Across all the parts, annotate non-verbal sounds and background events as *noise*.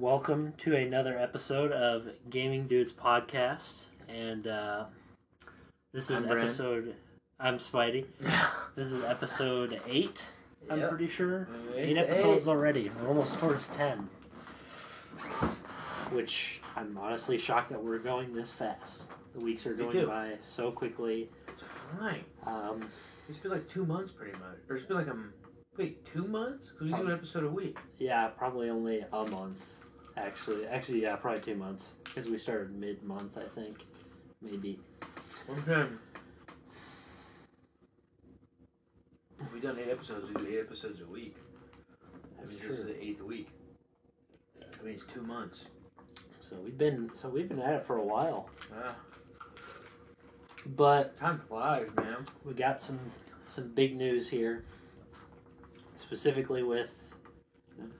Welcome to another episode of Gaming Dudes Podcast, and uh, this is I'm Brent. episode. I'm Spidey. *laughs* This is episode eight. I'm pretty sure Eight, eight episodes already. We're almost towards ten. Which I'm honestly shocked that we're going this fast. The weeks are going by so quickly. It's fine. Um, It's been like two months, pretty much. Or it's been like a wait, two months? Because we do an episode a week. yeah, probably only a month. Actually, actually, yeah, probably two months because we started mid-month, I think, maybe. Time. We've done eight episodes. We do eight episodes a week. That That's means this is the eighth week. I mean, it's two months. So we've been so we've been at it for a while, Ah, but time flies, man. we got some some big news here, specifically with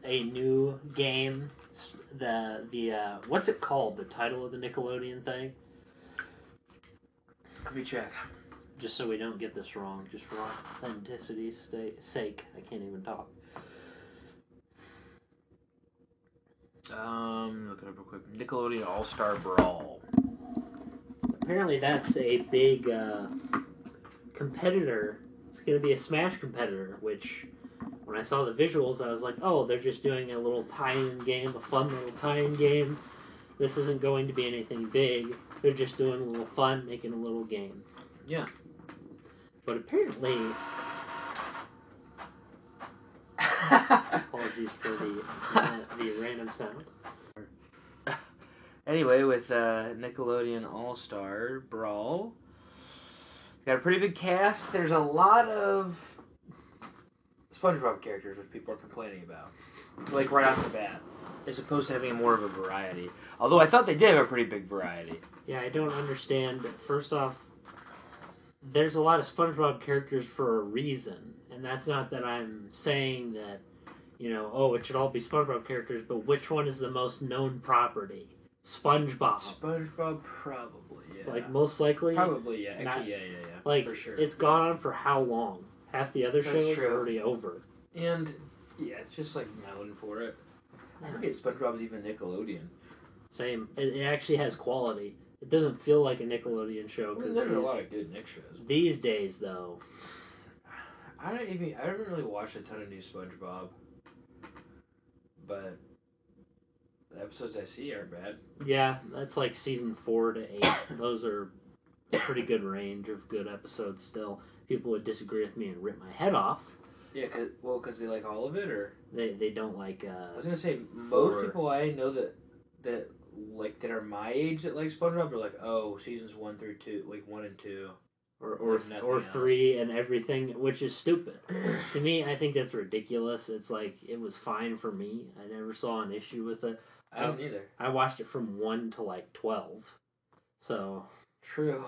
a new game. The the uh, what's it called? The title of the Nickelodeon thing. Let me check. Just so we don't get this wrong, just for authenticity's sake, I can't even talk. Um, look it up real quick. Nickelodeon All Star Brawl. Apparently, that's a big uh, competitor. It's going to be a Smash competitor, which when I saw the visuals, I was like, oh, they're just doing a little tie in game, a fun little tie in game. This isn't going to be anything big. They're just doing a little fun, making a little game. Yeah. But apparently, apologies for the, uh, the random sound. Anyway, with uh, Nickelodeon All Star Brawl, got a pretty big cast. There's a lot of SpongeBob characters, which people are complaining about, like right off the bat, as opposed to having more of a variety. Although I thought they did have a pretty big variety. Yeah, I don't understand. First off, there's a lot of SpongeBob characters for a reason, and that's not that I'm saying that, you know, oh, it should all be SpongeBob characters, but which one is the most known property? SpongeBob. SpongeBob, probably, yeah. Like most likely, probably, yeah. Actually, not- yeah, yeah, yeah. like for sure. it's gone on for how long? Half the other That's shows true. are already over. and yeah, it's just like known for it. I forget SpongeBob's even Nickelodeon. Same. It, it actually has quality. It doesn't feel like a Nickelodeon show Well, because there's a lot of good Nick shows. these days, though, I don't even. I haven't really watched a ton of new SpongeBob, but the episodes I see aren't bad. Yeah, that's like season four to eight. Those are a pretty good range of good episodes still. People would disagree with me and rip my head off. Yeah, cause well, cause they like all of it, or They they don't like I was uh gonna say most For- people I know that that like that are my age that like SpongeBob are like, oh, seasons one through two, like one and two. or or, or else. three and everything, which is stupid. to me, I think that's ridiculous. It's like it was fine for me. I never saw an issue with it. I don't either. I watched it from one to like twelve, so True.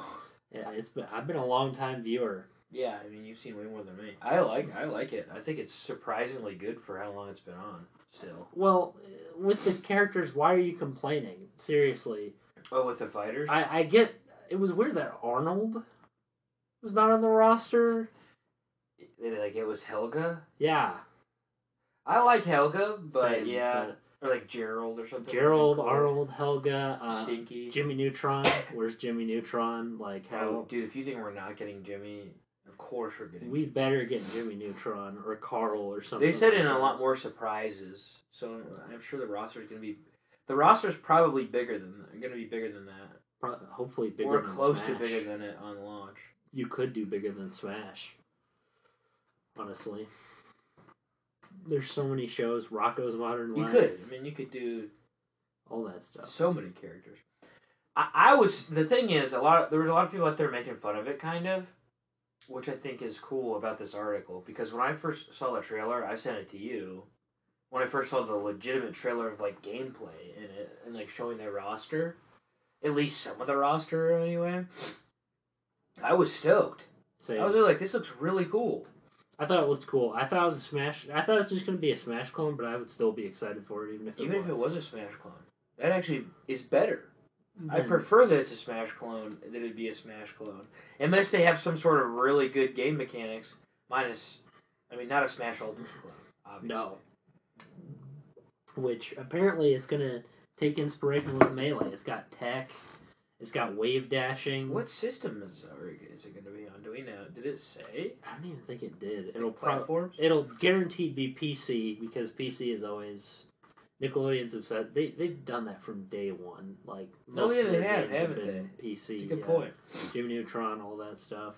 yeah, it's been I've been a long time viewer. Yeah, I mean you've seen way more than me. I like I like it. I think it's surprisingly good for how long it's been on. Still. Well, with the characters, why are you complaining? Seriously, Oh, with the fighters. I, I get it was weird that Arnold was not on the roster. They- like it was Helga. Yeah, I like Helga, but same, yeah, or like Gerald or something. Gerald, Cool. Arnold, Helga, uh, Stinky. Jimmy Neutron. Where's Jimmy Neutron? Like Oh, how dude, if you think we're not getting Jimmy, of course we're getting. we better get Jimmy Neutron or Carl or something. they said like in a lot more surprises, so I'm sure the roster is gonna be. The roster's probably bigger than gonna be bigger than that, Pro- Hopefully bigger or close Smash. to bigger than it on launch. You could do bigger than Smash. Honestly. There's so many shows, Rocko's Modern Life. You could. I mean, you could do all that stuff. so many characters. I, I was the thing is a lot. there was a lot of people out there making fun of it, kind of, which I think is cool about this article because when I first saw the trailer, I sent it to you. When I first saw the legitimate trailer of like gameplay in it and like showing their roster, at least some of the roster anyway, I was stoked. Same. I was really like, this looks really cool. I thought it looked cool. I thought it was a Smash. I thought it was just going to be a Smash clone, but I would still be excited for it, even if it Even was. if it was a Smash clone, that actually is better. I prefer that it's a Smash clone that it'd be a Smash clone, unless they have some sort of really good game mechanics. Minus, I mean, not a Smash Ultimate clone, obviously. No. which apparently is going to take inspiration with Melee. It's got tech, it's got wave dashing. What system is or is it going to be on? Do we know? Did it say? I don't even think it did. It'll probably platforms. it'll guaranteed be PC because PC is always Nickelodeon's upset. They they've done that from day one. Like Oh, most yeah, of they have, haven't been PC. That's a good yeah. point. Jimmy Neutron, all that stuff.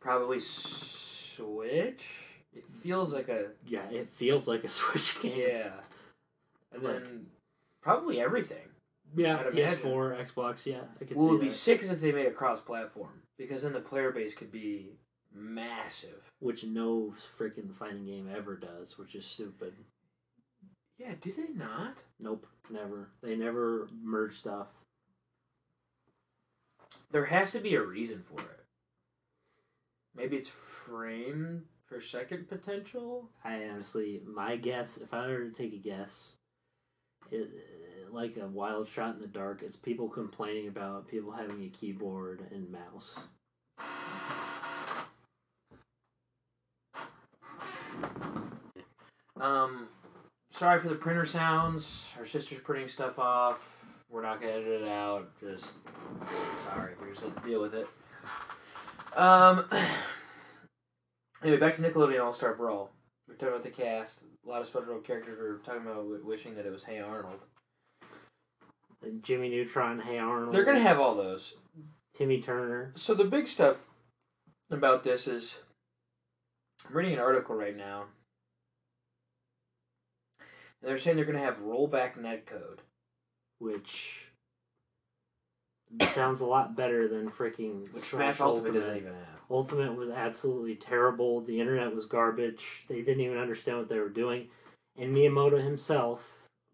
Probably Switch. It feels like a Yeah, it feels like a *laughs* Switch game. yeah, and Like- then probably everything. yeah. I'd. PS4, Xbox. Yeah, I could Well, it'd be sick if they made it cross-platform because then the player base could be massive. Which no freaking fighting game ever does, which is stupid. Yeah, do they not? Nope, never. They never merge stuff. There has to be a reason for it. Maybe it's frame per second potential. I honestly, my guess, if I were to take a guess, it, like a wild shot in the dark, it's people complaining about people having a keyboard and mouse. Um, sorry for the printer sounds. Our sister's printing stuff off. We're not gonna edit it out. Just sorry, we just have to deal with it. Um. *clears throat* Anyway, back to Nickelodeon All Star Brawl. We're talking about the cast. A lot of SpongeBob characters were talking about w- wishing that it was Hey Arnold. Jimmy Neutron, Hey Arnold. They're gonna have all those. Timmy Turner. So the big stuff about this is I'm reading an article right now. And they're saying they're gonna have rollback netcode. which sounds a lot better than freaking Which Smash Ultimate doesn't even have. Ultimate was absolutely terrible. The internet was garbage. They didn't even understand what they were doing. And Miyamoto himself,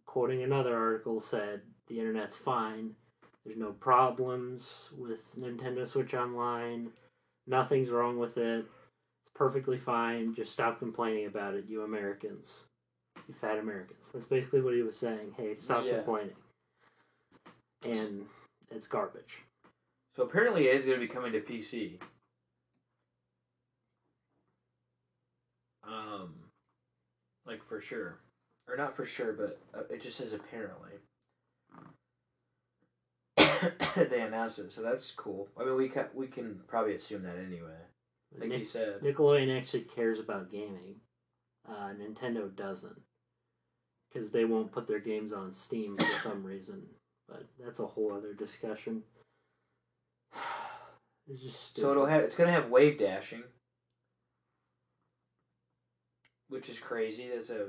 quoting another article, said the internet's fine. There's no problems with Nintendo Switch Online. Nothing's wrong with it. It's perfectly fine. Just stop complaining about it, you Americans. You fat Americans. That's basically what he was saying. Hey, stop Yeah. complaining. And it's garbage. So apparently it is gonna be coming to PC. Um like for sure. Or not for sure, but uh, it just says apparently. *coughs* they announced it, so that's cool. I mean, we can we can probably assume that anyway. Like Nick- you said, Nickelodeon actually cares about gaming. Uh, Nintendo doesn't, because they won't put their games on Steam for some reason. But that's a whole other discussion. *sighs* It's just So it'll have it's gonna have wave dashing, which is crazy. That's a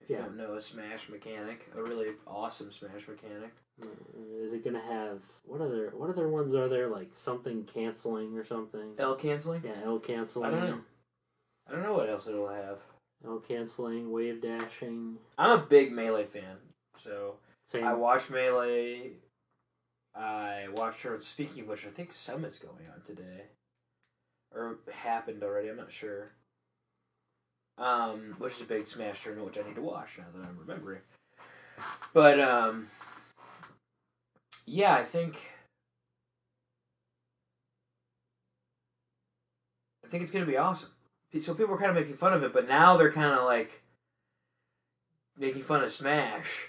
if you don't know a Smash mechanic, a really awesome Smash mechanic. Uh, Is it gonna have what other what other ones are there like something canceling or something? L canceling. Yeah, L canceling. I don't know. I don't know what else it'll have. L canceling, wave dashing. I'm a big melee fan, so Same. I watch melee. I watched her. Speaking of which, I think Summit's going on today, or happened already. I'm not sure. Um, which is a big Smash tournament, which I need to watch now that I'm remembering. But um, yeah, I think I think it's gonna be awesome. So people were kind of making fun of it, but now they're kind of like making fun of Smash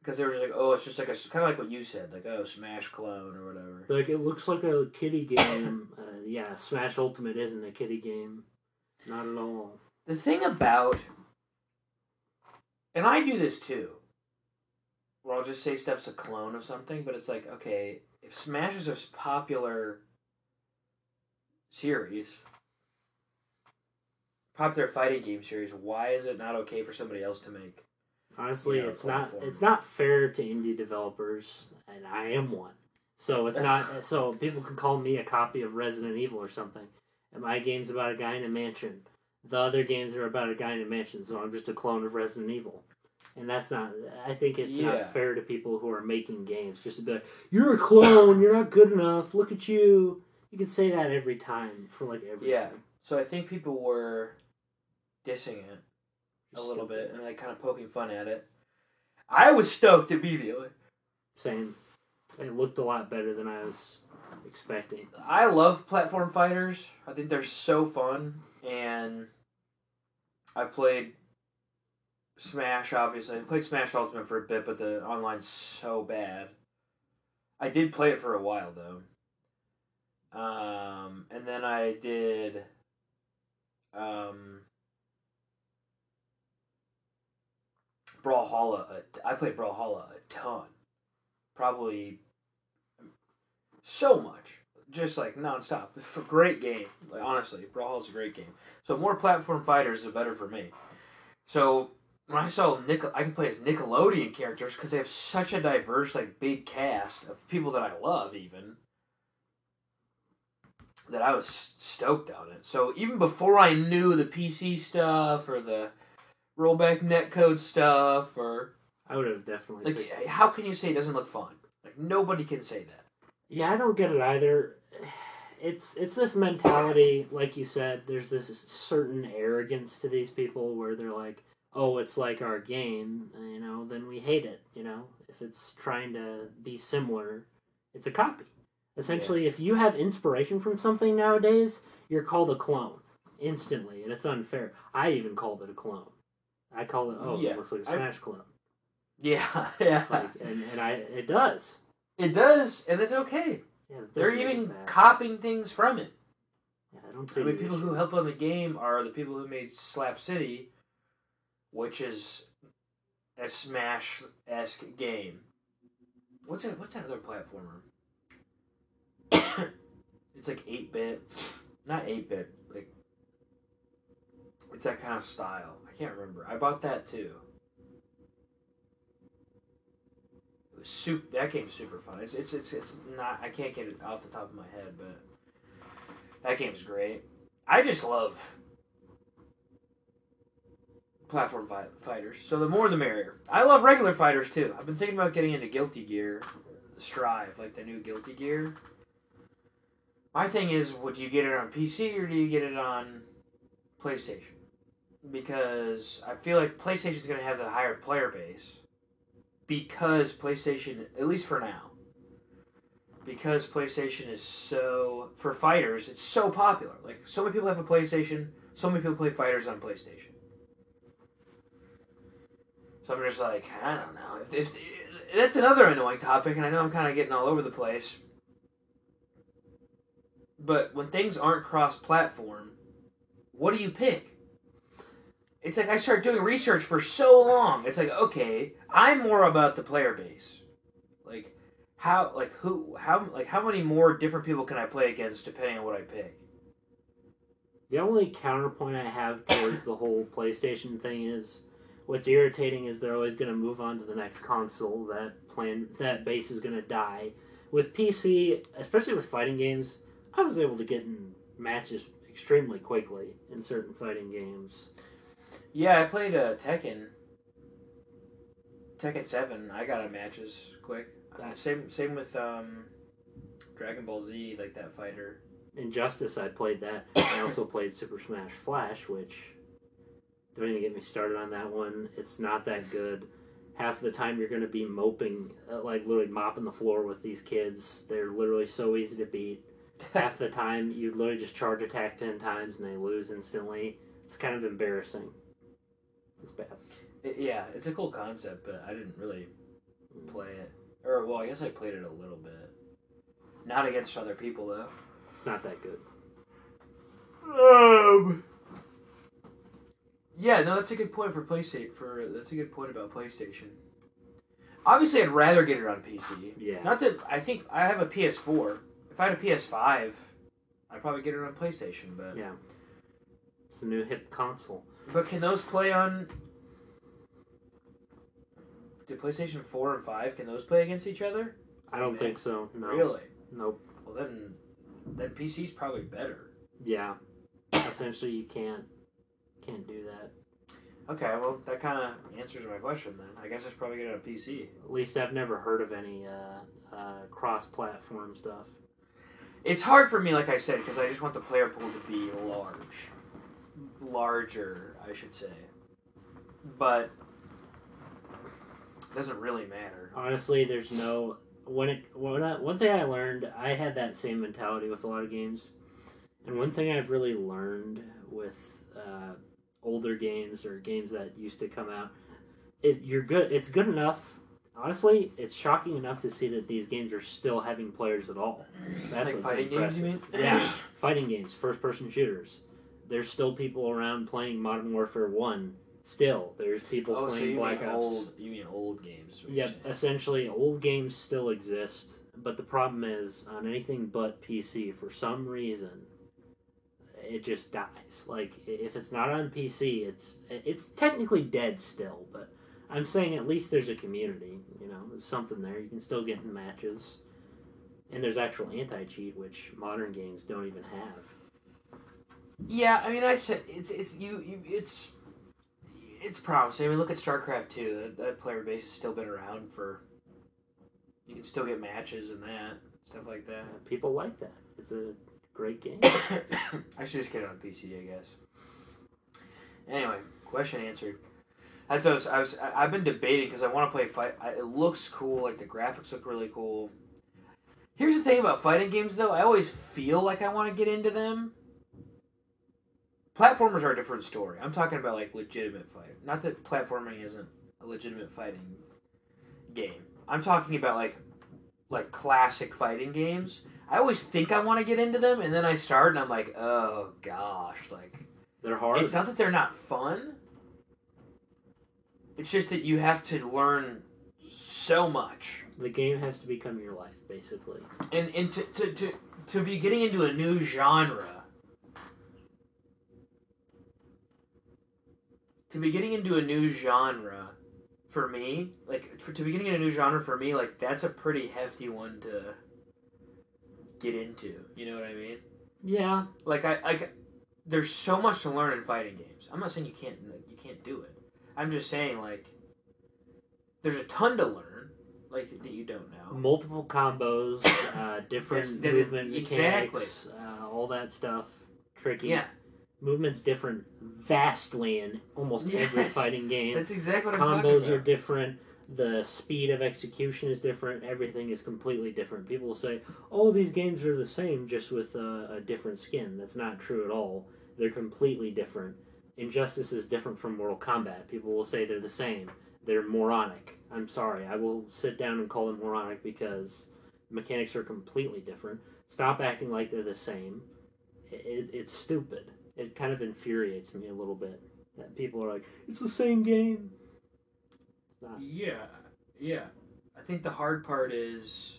because they were just like, oh, it's just like a kind of like what you said, like oh, Smash clone or whatever. Like it looks like a kiddie game. uh, yeah, Smash Ultimate isn't a kiddie game. Not at all. The thing about, and I do this too, where I'll just say stuff's a clone of something, but it's like, okay, if Smash is a popular series, popular fighting game series, why is it not okay for somebody else to make? Honestly, it's not it's not fair to indie developers, and I am one. So it's not *laughs* so people can call me a copy of Resident Evil or something, and my game's about a guy in a mansion. The other games are about a guy in a mansion, so I'm just a clone of Resident Evil. And that's not. I think it's Yeah. not fair to people who are making games just to be like, "You're a clone. You're not good enough. Look at you." You can say that every time for like everything. Yeah. So I think people were dissing it a Just little bit and like kind of poking fun at it. I was stoked immediately. Same. It looked a lot better than I was expecting. I love platform fighters. I think they're so fun, and I played Smash, obviously. I played Smash Ultimate for a bit, but the online's so bad. I did play it for a while though. Um, and then I did. Um, Brawlhalla. I played Brawlhalla a ton, probably so much, just like nonstop. It's great game. Like honestly, Brawlhalla's a great game. So more platform fighters, the better for me. So when I saw Nickel, I can play as Nickelodeon characters because they have such a diverse, like big cast of people that I love, even that I was stoked on it. So even before I knew the PC stuff or the rollback netcode stuff, or I would have definitely. like, how can you say it doesn't look fun? Like nobody can say that. Yeah, I don't get it either. *sighs* It's it's this mentality, like you said. There's this certain arrogance to these people where they're like, "Oh, it's like our game," you know. Then we hate it, you know. If it's trying to be similar, it's a copy. Essentially, if you have inspiration from something nowadays, you're called a clone instantly, and it's unfair. I even called it a clone. I call it, "Oh, Yeah, it looks like a I- Smash clone," Yeah, *laughs* yeah. like, and and I it does. it does, and it's okay. Yeah, it They're even copying things from it. Yeah, I don't see. I mean, people issue. who helped on the game are the people who made Slap City, which is a Smash esque game. What's that? What's that other platformer? *coughs* it's like eight bit, not eight bit. It's that kind of style. I can't remember. I bought that too. It was. That game's super fun. It's it's it's it's not. I can't get it off the top of my head, but that game's great. I just love platform fi- fighters. So the more the merrier. I love regular fighters too. I've been thinking about getting into Guilty Gear Strive, like the new Guilty Gear. My thing is, would you get it on PC or do you get it on PlayStation? Because I feel like PlayStation's going to have the higher player base. Because PlayStation, at least for now, because PlayStation is so for fighters, it's so popular. Like so many people have a PlayStation, so many people play fighters on PlayStation. So I'm just like, I don't know. If, if that's another annoying topic, and I know I'm kind of getting all over the place. But when things aren't cross-platform, what do you pick? It's like I start doing research for so long. It's like, okay, I'm more about the player base. Like, how, like who, how, like how many more different people can I play against depending on what I pick? The only counterpoint I have towards the whole PlayStation thing is what's irritating is they're always going to move on to the next console. That plan, that base is going to die. With PC, especially with fighting games, I was able to get in matches extremely quickly in certain fighting games. Yeah, I played uh, Tekken. Tekken Seven. I got in matches quick. Uh, same, same with um, Dragon Ball Z, like that fighter. Injustice, I played that. *coughs* I also played Super Smash Flash, which don't even get me started on that one. It's not that good. Half the time you're going to be moping, uh, like literally mopping the floor with these kids. They're literally so easy to beat. *laughs* Half the time you literally just charge attack ten times and they lose instantly. It's kind of embarrassing. It's bad. It- yeah, it's a cool concept, but I didn't really play it. Or well, I guess I played it a little bit. Not against other people though. It's not that good. Um. Yeah, no, that's a good point for PlayStation. For that's a good point about PlayStation. Obviously, I'd rather get it on PC. Yeah. Not that I think I have a PS4. If I had a PS5, I'd probably get it on PlayStation. But Yeah. It's the new hip console. But can those play on? Do PlayStation Four and Five can those play against each other? I don't Man. think so. No. Really? Nope. Well then, then PC's probably better. Yeah. Essentially, you can't can't do that. Okay, well that kind of answers my question then. I guess I should probably get it on PC. At least I've never heard of any uh, uh, cross-platform stuff. It's hard for me, like I said, because I just want the player pool to be large, larger, I should say. But it doesn't really matter. Honestly, there's no when it when I, one thing I learned. I had that same mentality with a lot of games, and one thing I've really learned with uh, older games or games that used to come out. It, you're good. It's good enough. Honestly, it's shocking enough to see that these games are still having players at all. That's like what's fighting games, you impressive. mean? Yeah, fighting games, first-person shooters. There's still people around playing Modern Warfare One. Still, there's people Oh, so playing you Black Ops. old? You mean old games? Yep, essentially, old games still exist, but the problem is on anything but PC, for some reason, it just dies. Like if it's not on PC, it's it's technically dead still. But I'm saying at least there's a community. You know, there's something there. You can still get in matches, and there's actual anti-cheat, which modern games don't even have. Yeah, I mean, I said it's it's you, you it's it's promising. I mean, look at StarCraft two. That, that player base has still been around for. You can still get matches and that stuff like that. Uh, people like that. It's a great game. *coughs* I should just get it on PC, I guess. Anyway, question answered. I was, I was I've been debating because I want to play fight. I, it looks cool, like the graphics look really cool. Here's the thing about fighting games, though. I always feel like I want to get into them. Platformers are a different story. I'm talking about like legitimate fighting. Not that platforming isn't a legitimate fighting game. I'm talking about like like classic fighting games. I always think I want to get into them, and then I start, and I'm like, oh gosh, like They're hard. it's not that they're not fun. It's just that you have to learn so much, the game has to become your life, basically. and and to to to, to be getting into a new genre. To be getting into a new genre, for me, like for, to be getting into a new genre for me, like that's a pretty hefty one to get into. You know what I mean? Yeah, like I like there's so much to learn in fighting games. I'm not saying you can't like, you can't do it. I'm just saying like there's a ton to learn like that you don't know. multiple combos, uh, *coughs* different movement exactly. mechanics, uh, all that stuff. Tricky. Yeah, Movement's different vastly in almost every fighting game. that's exactly what I'm Combos talking are different. The speed of execution is different. Everything is completely different. People will say, "Oh, these games are the same, just with a, a different skin." That's not true at all. They're completely different. Injustice is different from Mortal Kombat. People will say they're the same. They're moronic. I'm sorry. I will sit down and call them moronic because mechanics are completely different. Stop acting like they're the same. It, it's stupid. It kind of infuriates me a little bit that people are like, "It's the same game." It's not. Yeah, yeah. I think the hard part is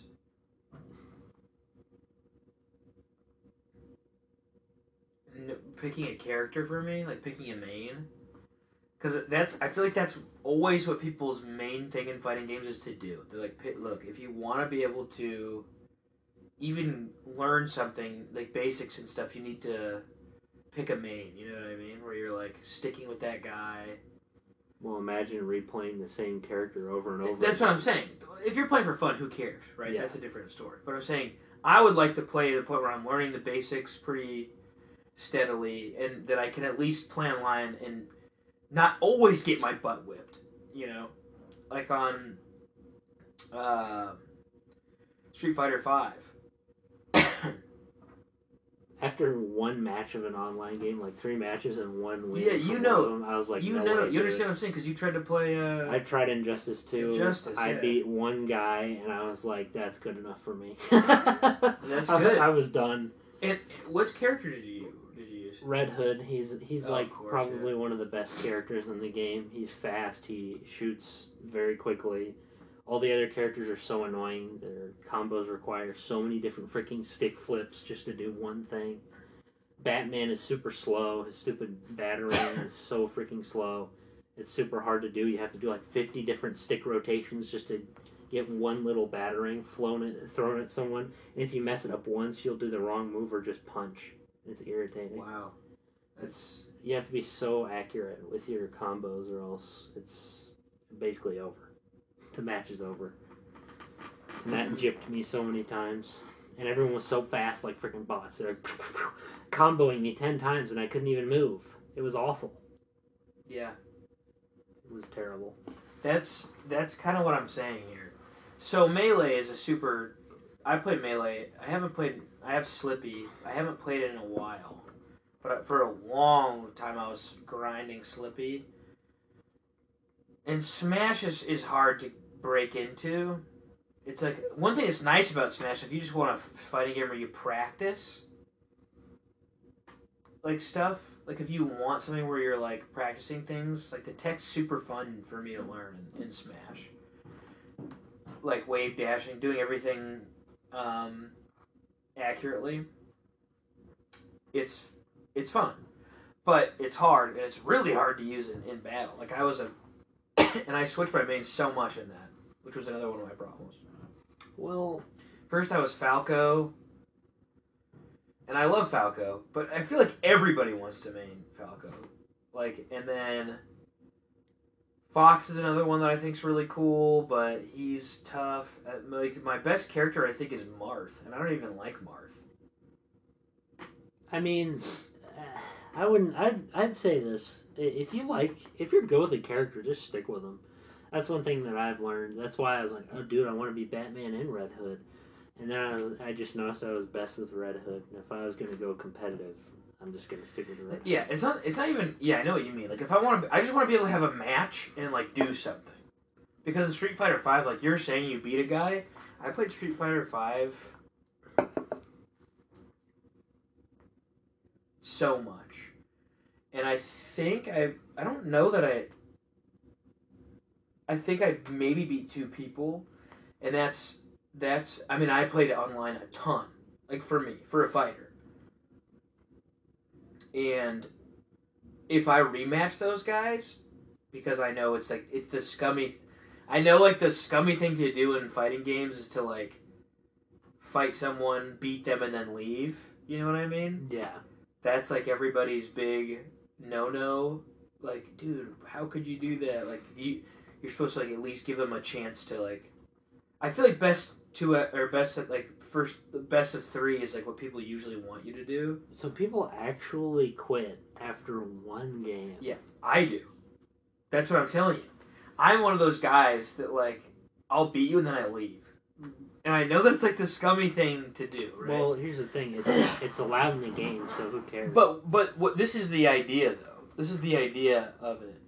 picking a character for me, like picking a main. Because that's, I feel like that's always what people's main thing in fighting games is to do. They're like, look, if you want to be able to even learn something like basics and stuff, you need to pick a main. You know what I mean? Where you're like sticking with that guy. Well, imagine replaying the same character over and over. That's what I'm saying. If you're playing for fun, who cares, right? Yeah. That's a different story. But I'm saying I would like to play the point where I'm learning the basics pretty steadily, and that I can at least play online and not always get my butt whipped. You know, like on uh, Street Fighter Five. After one match of an online game, like three matches and one win. Yeah, you know- them, I was like, you no know, you understand what I'm saying? Because you tried to play. Uh, I've tried Injustice too. Injustice, I yeah. beat one guy, and I was like, "That's good enough for me." *laughs* That's *laughs* I, good. I was done. and what character did you did you use? Red Hood. He's he's Oh, like course, probably one of the best characters in the game. He's fast. He shoots very quickly. All the other characters are so annoying. Their combos require so many different freaking stick flips just to do one thing. Batman is super slow. His stupid batarang *coughs* is so freaking slow. It's super hard to do. You have to do like 50 different stick rotations just to get one little batarang flown at, thrown at someone. And if you mess it up once, you'll do the wrong move or just punch. It's irritating. Wow, that's You have to be so accurate with your combos, or else it's basically over. The match is over. And that gypped me so many times. And everyone was so fast, like freaking bots. They're like comboing me 10 times, and I couldn't even move. It was awful. yeah. It was terrible. That's that's kind of what I'm saying here. So melee is a super. I play melee. I haven't played. I have Slippi. I haven't played it in a while. but for a long time I was grinding Slippi. And Smash is, is hard to break into. It's like one thing that's nice about Smash if you just want a fighting game where you practice like stuff. Like if you want something where you're like practicing things, like the tech's super fun for me to learn in, in Smash. Like wave dashing, doing everything um, accurately. It's it's fun, but it's hard and it's really hard to use in, in battle. Like I was a, *coughs* and I switched my main so much in that, which was another one of my problems. Well, First, I was Falco, and I love Falco, but I feel like everybody wants to main Falco. Like, and then Fox is another one that I think is really cool, but he's tough. Uh, Like my best character, I think, is Marth, and I don't even like Marth. I mean, uh, I wouldn't. I'd I'd say this: if you like, if you're good with a character, just stick with them. That's one thing that I've learned. That's why I was like, oh, dude, I want to be Batman and Red Hood. And then I, was, I just noticed I was best with Red Hood. And if I was going to go competitive, I'm just going to stick with the Red Hood. Yeah, it's not. It's not even. Yeah, I know what you mean. Like, if I want to, I just want to be able to have a match and like do something. Because in Street Fighter Five, like you're saying, you beat a guy. I played Street Fighter Five so much, and I think I. I don't know that I. I think I maybe beat two people, and that's that's. I mean, I played it online a ton. Like for me, for a fighter. And if I rematch those guys, because I know it's like it's the scummy. I know like the scummy thing to do in fighting games is to like fight someone, beat them, and then leave. You know what I mean? Yeah. That's like everybody's big no no. Like, dude, how could you do that? Like, you you're supposed to like at least give them a chance to like. I feel like best two or best at like first best of three is like what people usually want you to do. So people actually quit after one game. Yeah. I do. That's what I'm telling you. I'm one of those guys that like I'll beat you and then I leave. And I know that's like the scummy thing to do, right? Well, here's the thing: it's it's allowed in the game, so who cares? but but what this is the idea though. This is the idea of it.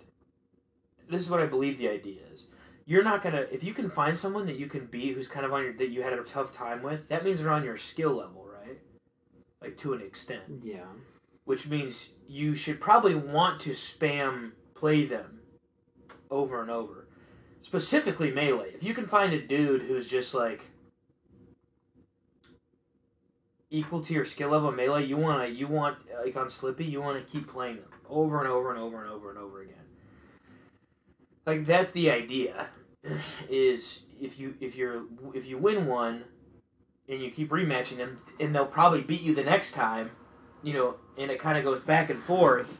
This is what I believe the idea is. You're not gonna if you can find someone that you can beat who's kind of on your that you had a tough time with. That means they're on your skill level, right? Like to an extent. yeah. which means you should probably want to spam play them over and over. Specifically melee. If you can find a dude who's just like equal to your skill level melee, you want to you want like on Slippi, you want to keep playing them over and over and over and over and over again. Like that's the idea is if you if you're if you win one and you keep rematching them and they'll probably beat you the next time you know, and it kind of goes back and forth,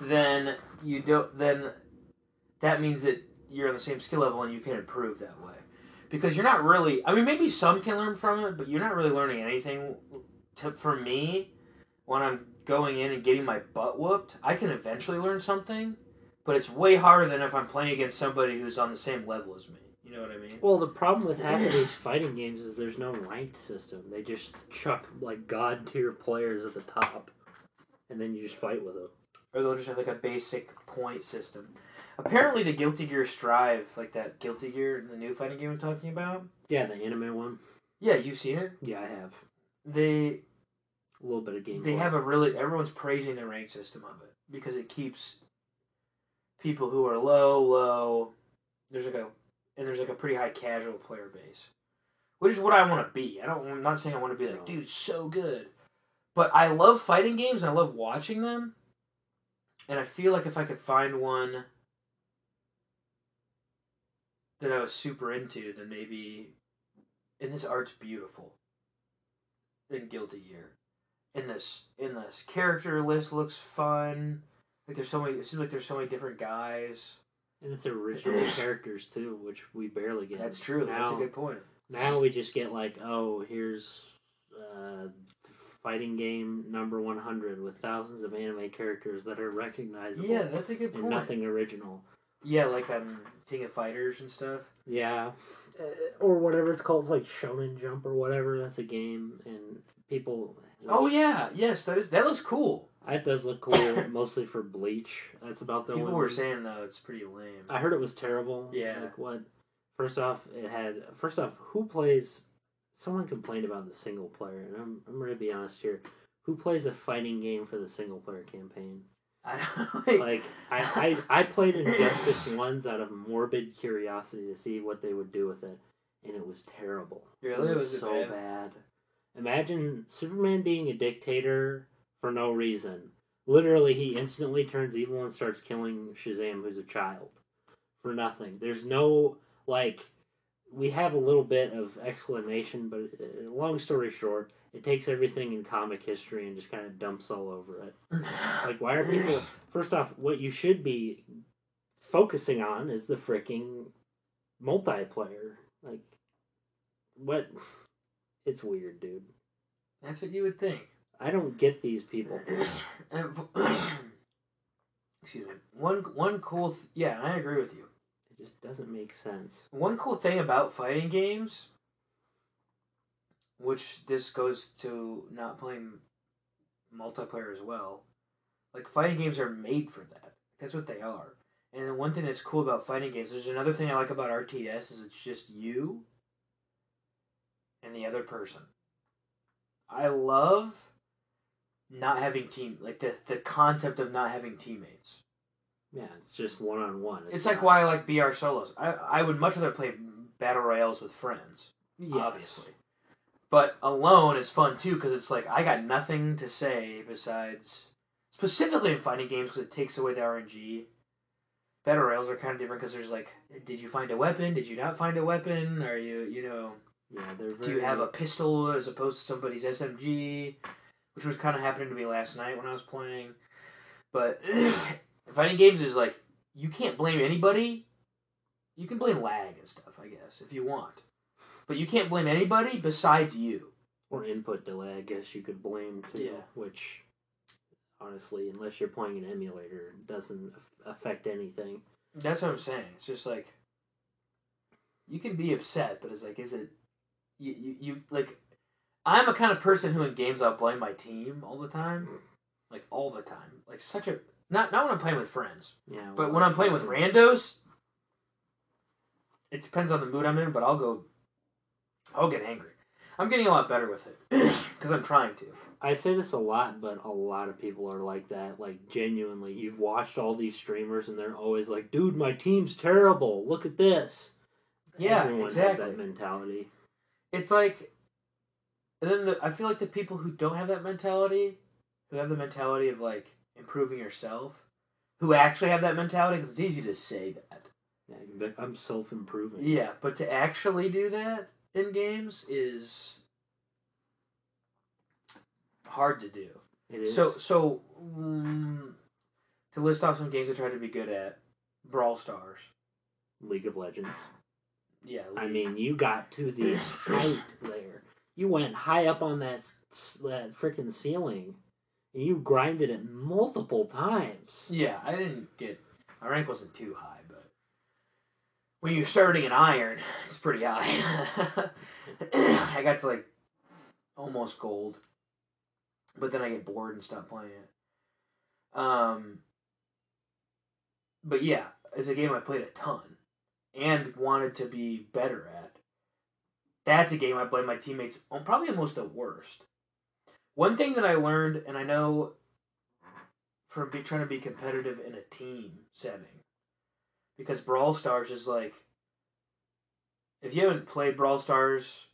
then you don't. Then that means that you're on the same skill level and you can improve that way, because you're not really. I mean, maybe some can learn from it, but you're not really learning anything. To, for me, when I'm going in and getting my butt whooped, I can eventually learn something, but it's way harder than if I'm playing against somebody who's on the same level as me. You know what I mean? Well, the problem with half of these fighting games is there's no ranked system. They just chuck like god tier players at the top, and then you just fight with them. or they'll just have like a basic point system. Apparently, the Guilty Gear Strive, like that Guilty Gear, the new fighting game I'm talking about. Yeah, the anime one. Yeah, you've seen it. Yeah, I have They a little bit of game. they have a really everyone's praising the rank system of it because it keeps people who are low low. There's like a and there's like a pretty high casual player base, which is what I want to be. I don't. I'm not saying I want to be like, dude, so good, but I love fighting games and I love watching them. And I feel like if I could find one that I was super into, then maybe. And this art's beautiful. In Guilty Gear, and this in this character list looks fun. Like there's so many. It seems like there's so many different guys. and it's original *clears throat* characters too, which we barely get. That's true. Now, That's a good point. now we just get like, oh, here's uh, fighting game number 100 with thousands of anime characters that are recognizable. Yeah, that's a good and point. nothing original. Yeah, like on King of Fighters and stuff. Yeah, uh, or whatever it's called, it's like Shonen Jump or whatever. That's a game, and people Oh yeah, yes, that is that looks cool. That does look cool, *laughs* mostly for Bleach. That's about the People only were saying though it's pretty lame. I heard it was terrible. Yeah. Like what? First off, it had. First off, who plays? Someone complained about the single player, and I'm I'm gonna be honest here. Who plays a fighting game for the single player campaign? *laughs* I don't Like I I, I played Injustice *laughs* ones out of morbid curiosity to see what they would do with it, and it was terrible. Really? it was, Was so bad? bad? Imagine Superman being a dictator for no reason. Literally, he instantly turns evil and starts killing Shazam, who's a child, for nothing. There's no like. We have a little bit of explanation, but uh, long story short, it takes everything in comic history and just kind of dumps all over it. Like, why are people? First off, what you should be focusing on is the freaking multiplayer. Like, what? It's weird, dude. That's what you would think. I don't get these people. And *coughs* excuse me. One one cool th- yeah, I agree with you. It just doesn't make sense. One cool thing about fighting games, which this goes to not playing multiplayer as well, like fighting games are made for that. That's what they are. And the one thing that's cool about fighting games, there's another thing I like about RTS is it's just you and the other person. I love not having team like the the concept of not having teammates. Yeah, it's just one on one. It's like why I like BR solos. I I would much rather play battle royales with friends, obviously. But alone is fun too because it's like I got nothing to say besides specifically in fighting games because it takes away the RNG. Battle royales are kind of different because there's like, did you find a weapon? Did you not find a weapon? Are you you know Yeah, they're very. do you have a pistol as opposed to somebody's SMG, which was kind of happening to me last night when I was playing. But *clears throat* fighting games is like you can't blame anybody. You can blame lag and stuff, I guess, if you want, but you can't blame anybody besides you. or input delay? I guess you could blame too. Yeah. Which, honestly, unless you're playing an emulator, doesn't affect anything. That's what I'm saying. It's just like you can be upset, but it's like, is it you? You, you like. I'm a kind of person who in games I'll blame my team all the time, like all the time, like such a not not when I'm playing with friends. Yeah. But when I'm playing with randos, it depends on the mood I'm in. But I'll go, I'll get angry. I'm getting a lot better with it *clears throat* because I'm trying to. I say this a lot, but a lot of people are like that. Like genuinely, you've watched all these streamers, and they're always like, "Dude, my team's terrible. Look at this." Yeah, Everyone has exactly. that mentality. It's like, and then the, I feel like the people who don't have that mentality, who have the mentality of like improving yourself, who actually have that mentality, because it's easy to say that. Yeah, but I'm self improving. Yeah, but to actually do that in games is hard to do. it is. So, so mm, to list off some games I tried to be good at, Brawl Stars. League of Legends. Yeah, I mean, you got to the *coughs* height there. You went high up on that that freaking ceiling, and you grinded it multiple times. yeah, I didn't get my rank wasn't too high, but when you're starting an iron, it's pretty high. *laughs* I got to like almost gold, but then I get bored and stop playing it. Um, but yeah, as a game I played a ton and wanted to be better at. That's a game I blame my teammates on probably almost the worst. One thing that I learned, and I know from be, trying to be competitive in a team setting, because Brawl Stars is like, if you haven't played Brawl Stars,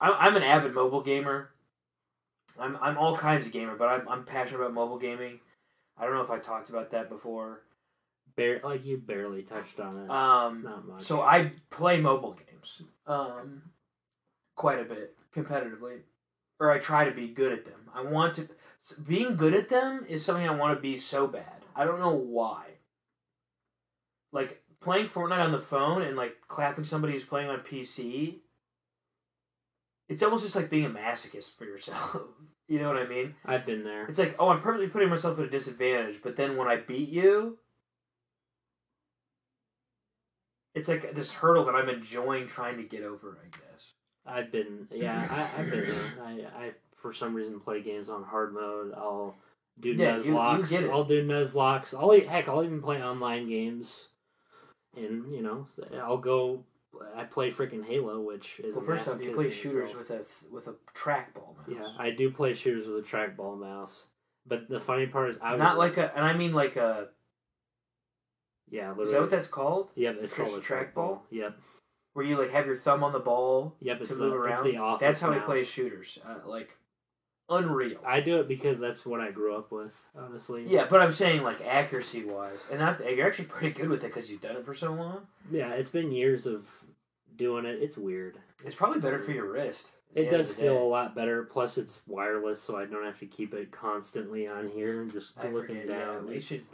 I'm, I'm an avid mobile gamer. I'm I'm all kinds of gamer, but I'm I'm passionate about mobile gaming. I don't know if I talked about that before. Bare, like you barely touched on it. Um, Not much. so I play mobile games um, quite a bit competitively, or I try to be good at them. I want to. Being good at them is something I want to be so bad. I don't know why. Like playing Fortnite on the phone and like clapping somebody who's playing on PC. It's almost just like being a masochist for yourself. *laughs* you know what I mean? I've been there. It's like, oh, I'm purposely putting myself at a disadvantage, but then when I beat you, it's like this hurdle that I'm enjoying trying to get over, I guess. I've been, yeah, I, I've been there. I, I for some reason play games on hard mode. I'll do Yeah, you- you. I'll do Nuzlockes. I'll heck, I'll even play online games. And you know, I'll go. I play freaking Halo, which is Well, first off, you play shooters itself. with a with a trackball mouse. Yeah, I do play shooters with a trackball mouse. But the funny part is, I not would- like a, and I mean like a. yeah, Is that what that's called? Yep, it's Just called a trackball? trackball. Yep, Where you like have your thumb on the ball yep. It's to the, move around. The office that's how mouse. plays shooters. Uh, like unreal. I do it because that's what I grew up with. Honestly. yeah, but I'm saying like accuracy wise, and not you're actually pretty good with it because you've done it for so long. Yeah, it's been years of doing it. It's weird. It's probably better for your wrist. It does feel a lot better. Plus, it's wireless, so I don't have to keep it constantly on here and just I looking forget. Yeah, down. we should.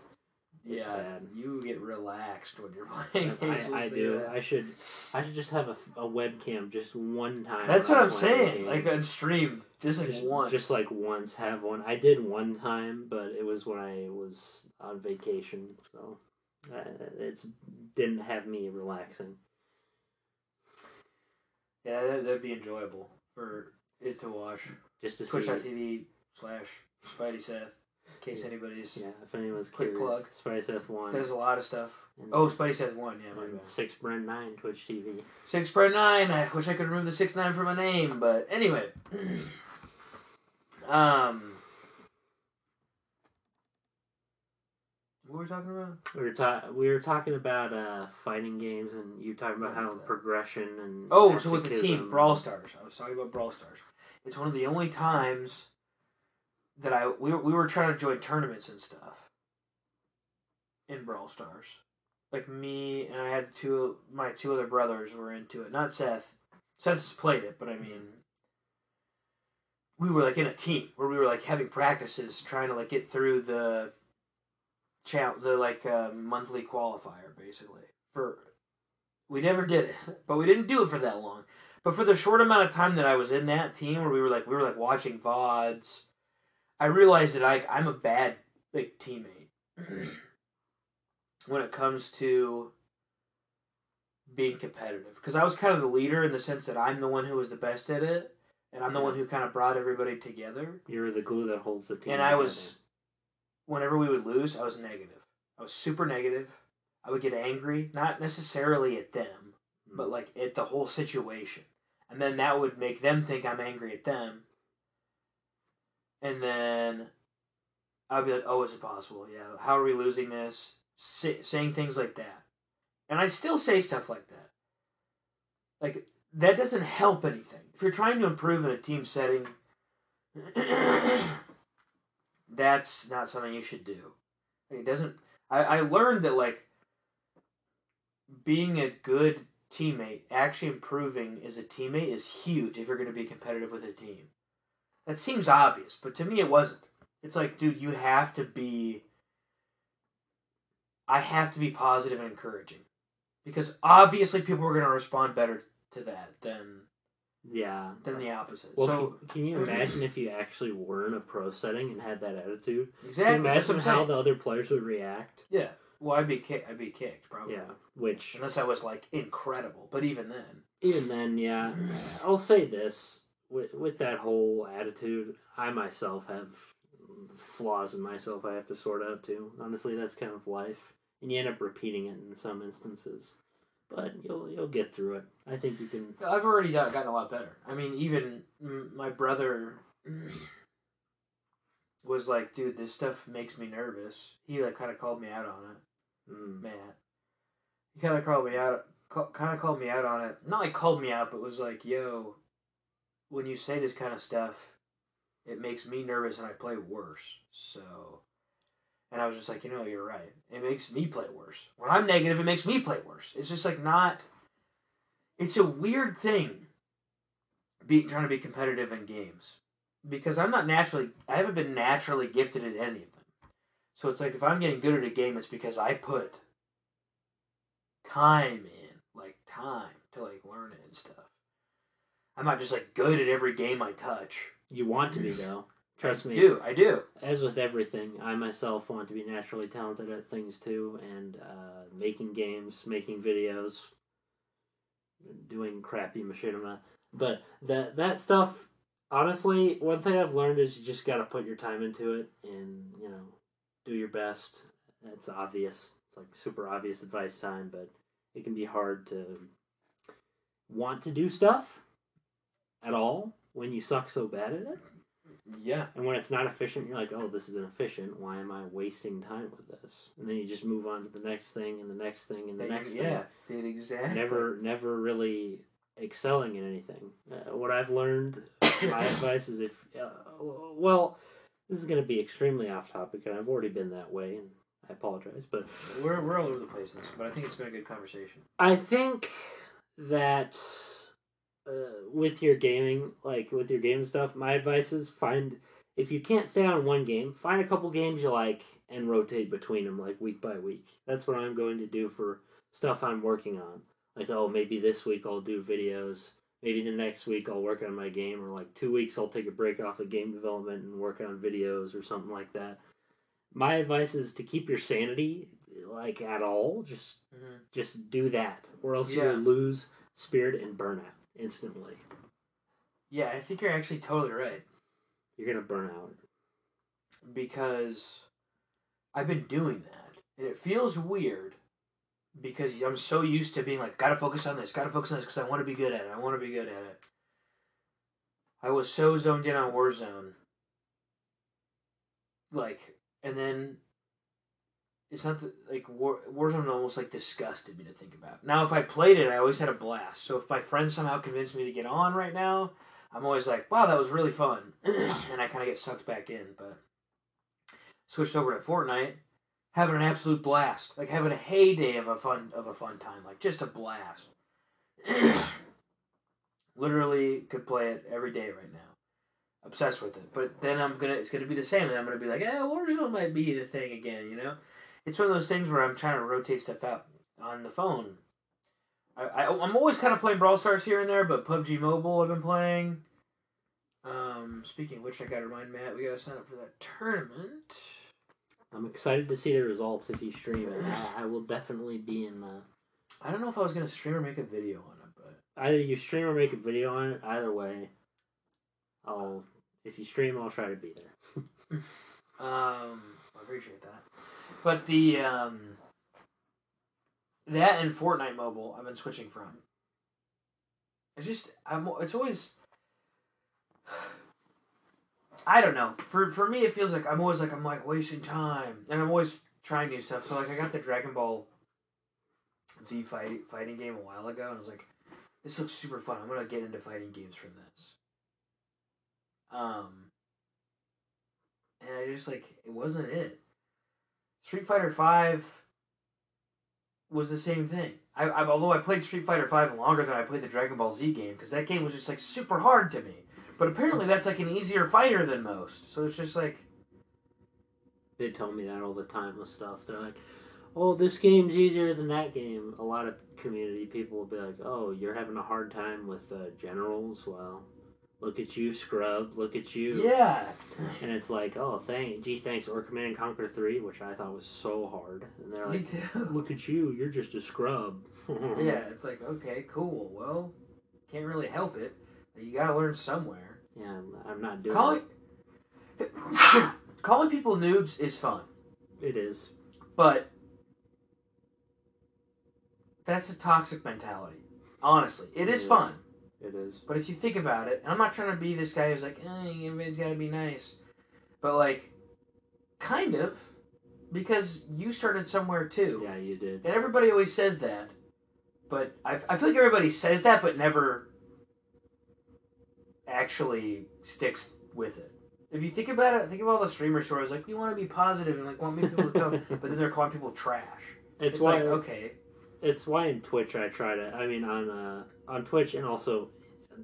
It's yeah, bad. you get relaxed when you're *laughs* playing. I, I do. that. I should. I should just have a, a webcam just one time. That's what I'm a saying. Like on stream, just like once. just like once have one. I did one time, but it was when I was on vacation, so uh, it's didn't have me relaxing. yeah, that, that'd be enjoyable for it to watch. Just to push see. TV slash Spidey Seth. In case anybody's. Yeah, if anyone's Quick curious, plug. Spice F one. There's a lot of stuff. and, Oh, Spidey Seth one. Yeah, my bad. six brand nine Twitch TV. Six per nine. I wish I could remove the six nine from my name, but anyway. *clears throat* um. What were we talking about? We were ta- we were talking about uh, fighting games, and you talking about how Yeah. progression and Oh, so with the team Brawl Stars. I was talking about Brawl Stars. It's one of the only times that I we we were trying to join tournaments and stuff in Brawl Stars. Like me and I had two my two other brothers were into it. Not Seth. Seth's played it, but I mean we were like in a team where we were like having practices trying to like get through the cha- the like uh, monthly qualifier basically for we never did it *laughs* but we didn't do it for that long but for the short amount of time that i was in that team where we were like we were like watching vods i realized that I, i'm a bad like teammate *clears throat* when it comes to being competitive because i was kind of the leader in the sense that i'm the one who was the best at it and i'm the one who kind of brought everybody together You're the glue that holds the team. and I together. was, whenever we would lose, I was negative. I was super negative. I would get angry, not necessarily at them, but mm. like at the whole situation. And then that would make them think I'm angry at them. And then I'd be like, oh, is it possible? Yeah. How are we losing this? Say, saying things like that. And I still say stuff like that. Like, that doesn't help anything. If you're trying to improve in a team setting, *coughs* that's not something you should do. It doesn't. I, I learned that like being a good teammate, actually improving as a teammate is huge if you're going to be competitive with a team. That seems obvious, but to me it wasn't. It's like, dude, you have to be. I have to be positive and encouraging, because obviously people are going to respond better to that than yeah. than the opposite. Well, so can, can you imagine if you actually were in a pro setting and had that attitude? exactly, Can you imagine I'm how the other players would react? Yeah. Well, I'd be kicked. I'd be kicked probably. Yeah, which Unless I was like incredible, but even then, even then, yeah, I'll say this with with that whole attitude, I myself have flaws in myself. I have to sort out too. Honestly, that's kind of life, and you end up repeating it in some instances. But you'll you'll get through it. I think you can. I've already got, gotten a lot better. I mean, even my brother *clears throat* was like, "Dude, this stuff makes me nervous." He like kind of called me out on it. Mm, Matt, he kind of called me out. Kind of called me out on it. Not like called me out, but was like, "Yo, when you say this kind of stuff, it makes me nervous and I play worse." So. And I was just like, you know, you're right. It makes me play worse. When I'm negative, it makes me play worse. It's just like not. It's a weird thing. Be trying to be competitive in games because I'm not naturally. I haven't been naturally gifted at any of them. So it's like if I'm getting good at a game, it's because I put time in, like time to like learn it and stuff. I'm not just like good at every game I touch. you want to be though. Trust I me. do I do? As with everything, I myself want to be naturally talented at things too, and uh, making games, making videos, doing crappy machinima. But that that stuff, honestly, one thing I've learned is you just got to put your time into it and, you know, do your best. That's obvious. It's like super obvious advice time, but it can be hard to want to do stuff at all when you suck so bad at it. Yeah. And when it's not efficient, you're like, oh, this is inefficient. Why am I wasting time with this? And then you just move on to the next thing and the next thing and the next yeah, did exactly. thing. Never, never really excelling in anything. Uh, what I've learned, *coughs* my advice is if, uh, well, this is going to be extremely off topic, and I've already been that way, and I apologize, but We're we're all over the place, in this, but I think it's been a good conversation. I think that uh, with your gaming, like with your game stuff, my advice is find if you can't stay on one game, find a couple games you like and rotate between them like week by week. That's what I'm going to do for stuff I'm working on. Like, oh, maybe this week I'll do videos. Maybe the next week I'll work on my game, or like two weeks I'll take a break off of game development and work on videos or something like that. My advice is to keep your sanity, like at all. Just Mm-hmm. just do that, or else you'll lose spirit and burn out instantly. Yeah, I think you're actually totally right You're gonna burn out. because I've been doing that, and it feels weird because I'm so used to being like, gotta focus on this, gotta focus on this because I want to be good at it. I want to be good at it. I was so zoned in on Warzone, like, and then it's not the, like War, Warzone almost like disgusted me to think about. Now, if I played it, I always had a blast. So if my friend somehow convinced me to get on right now, I'm always like, wow, that was really fun, *clears throat* and I kind of get sucked back in. But switched over to Fortnite, having an absolute blast, like having a heyday of a fun of a fun time, like just a blast. *clears throat* Literally could play it every day right now. Obsessed with it. But then I'm gonna it's gonna be the same, and I'm gonna be like, eh, Warzone might be the thing again, you know. It's one of those things where I'm trying to rotate stuff out on the phone. I, I I'm always kind of playing Brawl Stars here and there, but PUBG Mobile I've been playing. Um, speaking of which, I gotta remind Matt we gotta sign up for that tournament. I'm excited to see the results if you stream it. I, I will definitely be in the. I don't know if I was gonna stream or make a video on it, but Either you stream or make a video on it. Either way, I'll. If you stream, I'll try to be there. *laughs* *laughs* um, I appreciate that. But the um, that and Fortnite Mobile, I've been switching from. It's just I'm. It's always. I don't know. For for me, it feels like I'm always like I'm like wasting time, and I'm always trying new stuff. So like I got the Dragon Ball Z fight, fighting game a while ago, and I was like, this looks super fun. I'm gonna get into fighting games from this. Um, and I just like it wasn't it. Street Fighter Five was the same thing. I, I although I played Street Fighter Five longer than I played the Dragon Ball Z game because that game was just like super hard to me. But apparently that's like an easier fighter than most. So it's just like They tell me that all the time with stuff. They're like, "Oh, this game's easier than that game." A lot of community people will be like, "Oh, you're having a hard time with uh, generals." Well, look at you, scrub. Look at you. yeah, And it's like, oh, thank, gee, thanks, or Command and Conquer Three, which I thought was so hard. And they're like, look at you, you're just a scrub. *laughs* Yeah, it's like okay, cool. Well, can't really help it. You got to learn somewhere. Yeah, I'm- not doing Calling *coughs* calling people noobs is fun. it. It is. But that's a toxic mentality. Honestly, it It is is. fun. It is. But if you think about it, and I'm not trying to be this guy who's like, eh, everybody's got to be nice, but like, kind of, because you started somewhere too, Yeah, you did. and everybody always says that. But I, I feel like everybody says that, but never actually sticks with it. If you think about it, think of all the streamer stories like we want to be positive and like want people to come, *laughs* but then they're calling people trash. It's, It's, why. like okay, It's why in Twitch I try to. I mean, on uh, on Twitch and also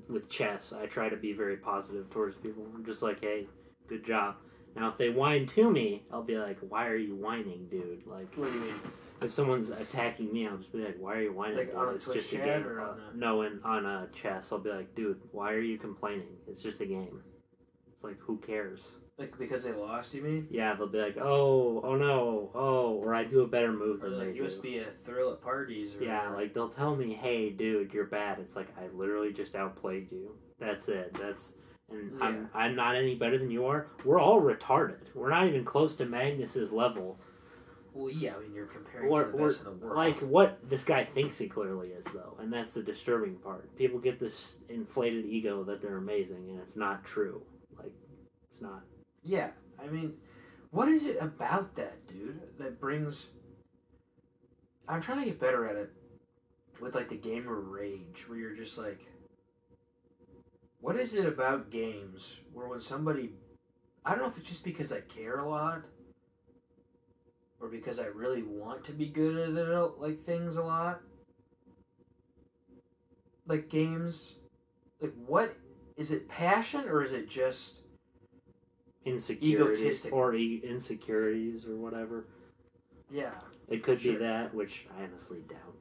with chess, I try to be very positive towards people. I'm just like, hey, good job. Now, if they whine to me, I'll be like, why are you whining, dude? Like, what do you mean? if someone's attacking me, I'll just be like, why are you whining? Like dude? on it's Twitch just a game. or on a- No, in, on a chess, I'll be like, dude, why are you complaining? It's just a game. It's like, who cares? Like because they lost, you mean? Yeah, they'll be like, oh, oh no, oh, or I do a better move Or than like they you must be a thrill at parties. Or Yeah, like they'll tell me, "Hey, dude, you're bad." It's like I literally just outplayed you. That's it. That's and Yeah. I'm I'm not any better than you are. We're all retarded. We're not even close to Magnus's level. Well, yeah, I mean you're comparing Or- to the best in the world. Like what this guy thinks he clearly is, though, and that's the disturbing part. People get this inflated ego that they're amazing, and it's not true. Like, it's not. Yeah, I mean, what is it about that, dude, that brings. I'm trying to get better at it with, like, the gamer rage, where you're just like. What is it about games where when somebody. I don't know if it's just because I care a lot, or because I really want to be good at it, like, things a lot. Like, games. Like, what. Is it passion, or is it just. Insecurities Egotistic. or e- insecurities or whatever. Yeah. It could Sure. be that, which I honestly doubt.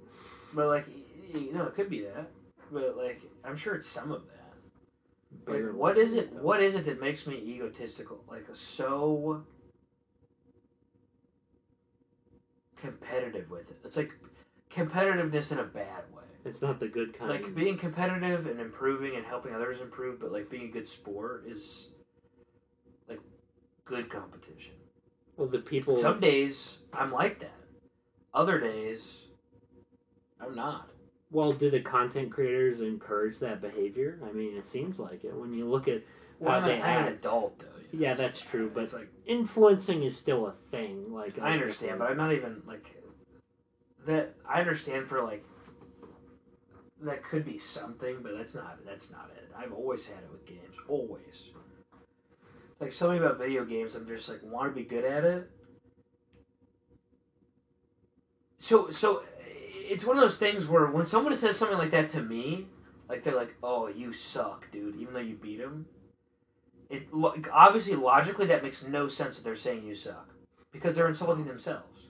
But like, you know, it could be that. But like, I'm sure it's some of that. Like, what is it? though. What is it that makes me egotistical? Like, so competitive with it. It's like competitiveness in a bad way. It's not the good kind. Like being competitive and improving and helping others improve, but like being a good sport is good competition. well, the people. Some days I'm like that. Other days I'm not. Well, do the content creators encourage that behavior? I mean, it seems like it. When you look at Well, How I'm, they a, I'm an adult though. you know, Yeah, so that's true, but- like influencing is still a thing. Like I understand, but I'm not even like that. I understand for like that could be something, but that's not that's not it. I've always had it with games, always. Like something about video games, I'm just like want to be good at it. So so it's one of those things where when someone says something like that to me, like they're like, "Oh, you suck, dude," even though you beat them. It obviously logically that makes no sense that they're saying you suck because they're insulting themselves,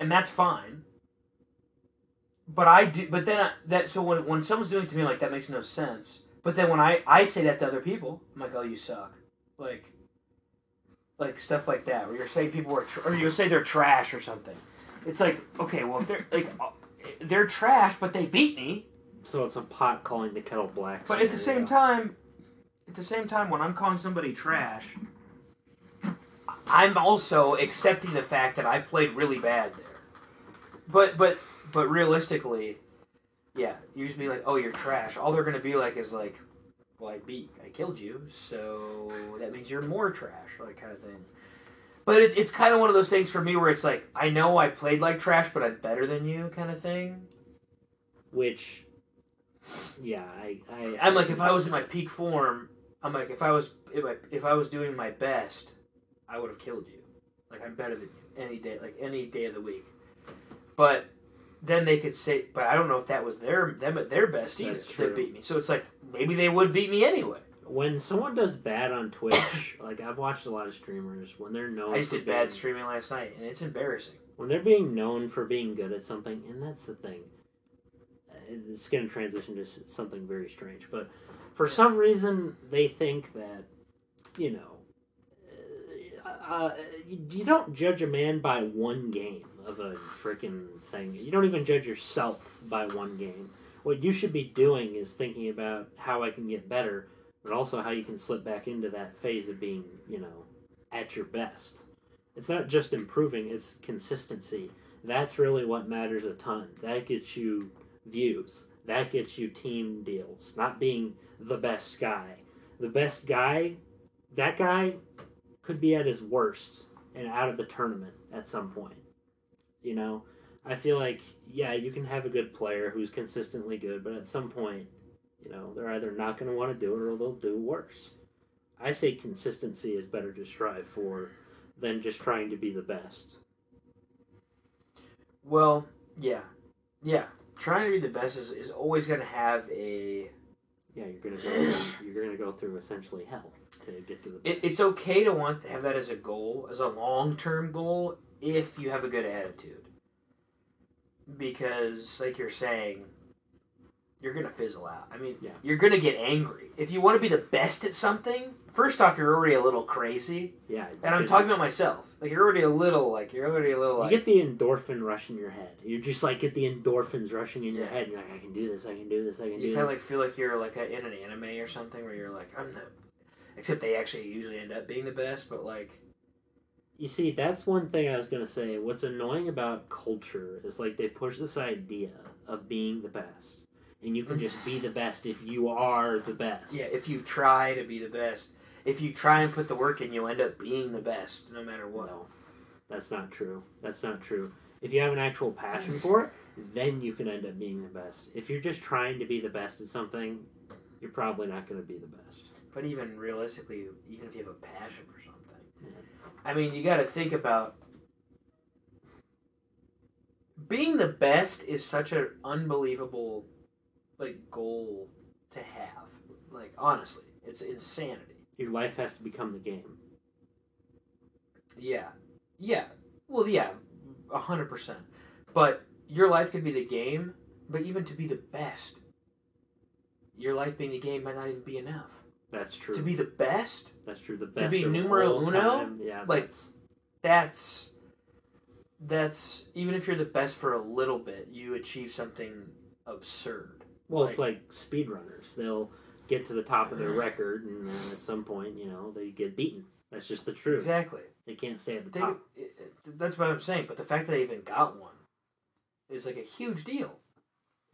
and that's fine. But I do. But then I, that so when when someone's doing it to me like that makes no sense. But then when I I say that to other people, I'm like, "Oh, you suck," like. Like stuff like that, where you're saying people are, tr- or you say they're trash or something. It's like, okay, well, if they're like, uh, they're trash, but they beat me. So it's a pot calling the kettle black. But at the scenario. same time, at the same time, when I'm calling somebody trash, I'm also accepting the fact that I played really bad there. But but but realistically, yeah, you just be like, oh, you're trash. All they're gonna be like is like, well, I beat, I killed you, so that means you're more trash, like kind of thing. But it, it's kind of one of those things for me where it's like, I know I played like trash, but I'm better than you, kind of thing. which, yeah, I, I, I'm like, if I was in my peak form, I'm like, if I was if I, if I was doing my best, I would have killed you. Like I'm better than you any day, like any day of the week. But then they could say, but I don't know if that was their them at their best either. That's That beat me. So it's like maybe they would beat me anyway. when someone does bad on Twitch, *coughs* like I've watched a lot of streamers when they're known. I just did bad streaming last night, and it's embarrassing. when they're being known for being good at something, and that's the thing. Uh, It's going to transition to something very strange, but for some reason they think that, you know, uh, uh, you don't judge a man by one game of a freaking thing. You don't even judge yourself by one game. What you should be doing is thinking about how I can get better, but also how you can slip back into that phase of being, you know, at your best. It's not just improving, it's consistency. That's really what matters a ton. That gets you views. That gets you team deals. Not being the best guy. The best guy, that guy could be at his worst and out of the tournament at some point. You know, I feel like, yeah, you can have a good player who's consistently good, but at some point, you know, they're either not going to want to do it or they'll do worse. I say consistency is better to strive for than just trying to be the best. Well, yeah, yeah. Trying to be the best is, is always going to have a. Yeah, you're gonna go. Through, *sighs* you're gonna go through essentially hell to get to the. Best. It, it's okay to want to have that as a goal, as a long term goal, if you have a good attitude. Because, like you're saying, you're gonna fizzle out. I mean, Yeah. you're gonna get angry if you want to be the best at something. First off, you're already a little crazy, yeah, and I'm talking about myself. Like you're already a little, like you're already a little, You get the endorphin rush in your head. You just like get the endorphins rushing in your Yeah. head. And you're like, I can do this. I can do this. I can you do You kind of like feel like you're like a, in an anime or something where you're like, I'm the Except they actually usually end up being the best, but like You see, that's one thing I was gonna say. What's annoying about culture is like they push this idea of being the best, and you can just be the best if you are the best. yeah, if you try to be the best, if you try and put the work in, you'll end up being the best no matter what. No, that's not true. That's not true. If you have an actual passion for it, then you can end up being the best. If you're just trying to be the best at something, you're probably not going to be the best. But even realistically, even if you have a passion for something, Yeah. I mean, you got to think about being the best is such an unbelievable like goal to have. Like honestly, it's insanity. Your life has to become the game. Yeah, yeah. Well, yeah, a hundred percent. But your life could be the game. But even to be the best, your life being the game might not even be enough. That's true. To be the best, that's true. The best To be numero uno? time, Yeah, Like, that's, that's that's even if you're the best for a little bit, you achieve something absurd. well, it's like speedrunners. They'll get to the top of their record, and then at some point, you know, they get beaten. That's just the truth. Exactly. They can't stay at the They, top. it, it- that's what I'm saying. But the fact that they even got one is like a huge deal.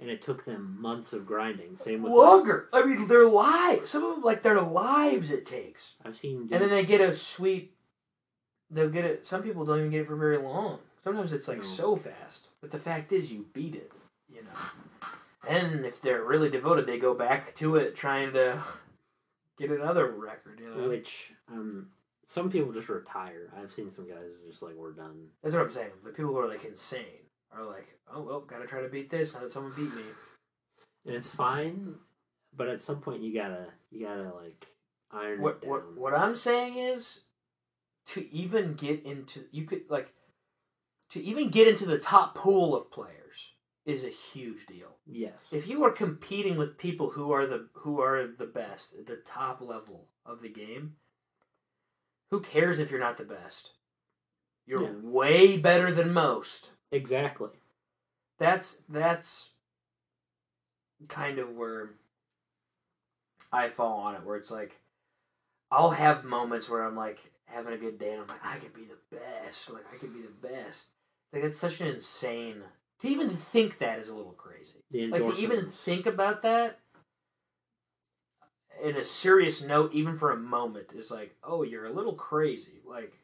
And it took them months of grinding. Same with Longer. I mean, their lives. Some of them, like their lives, it takes. I've seen. And then they get a sweet. They'll get it. Some people don't even get it for very long. Sometimes it's like No. so fast. But the fact is, you beat it. You know. And if they're really devoted, they go back to it trying to *laughs* get another record. You know. which um, some people just retire. I've seen some guys just like we're done. That's what I'm saying. The people who are like insane are like, oh well, gotta try to beat this. Now that someone beat me. and it's fine. But at some point, you gotta you gotta like iron What it down. what what I'm saying is, to even get into you could like, to even get into the top pool of players is a huge deal. Yes, If you are competing with people who are the who are the best at the top level of the game, who cares if you're not the best? You're Yeah. way better than most. Exactly. That's that's kind of where I fall on it, where it's like I'll have moments where I'm like having a good day and I'm like, I could be the best. Like I could be the best. Like it's such an insane to even think that is a little crazy. Like to even think about that in a serious note, even for a moment, is like, oh, you're a little crazy. Like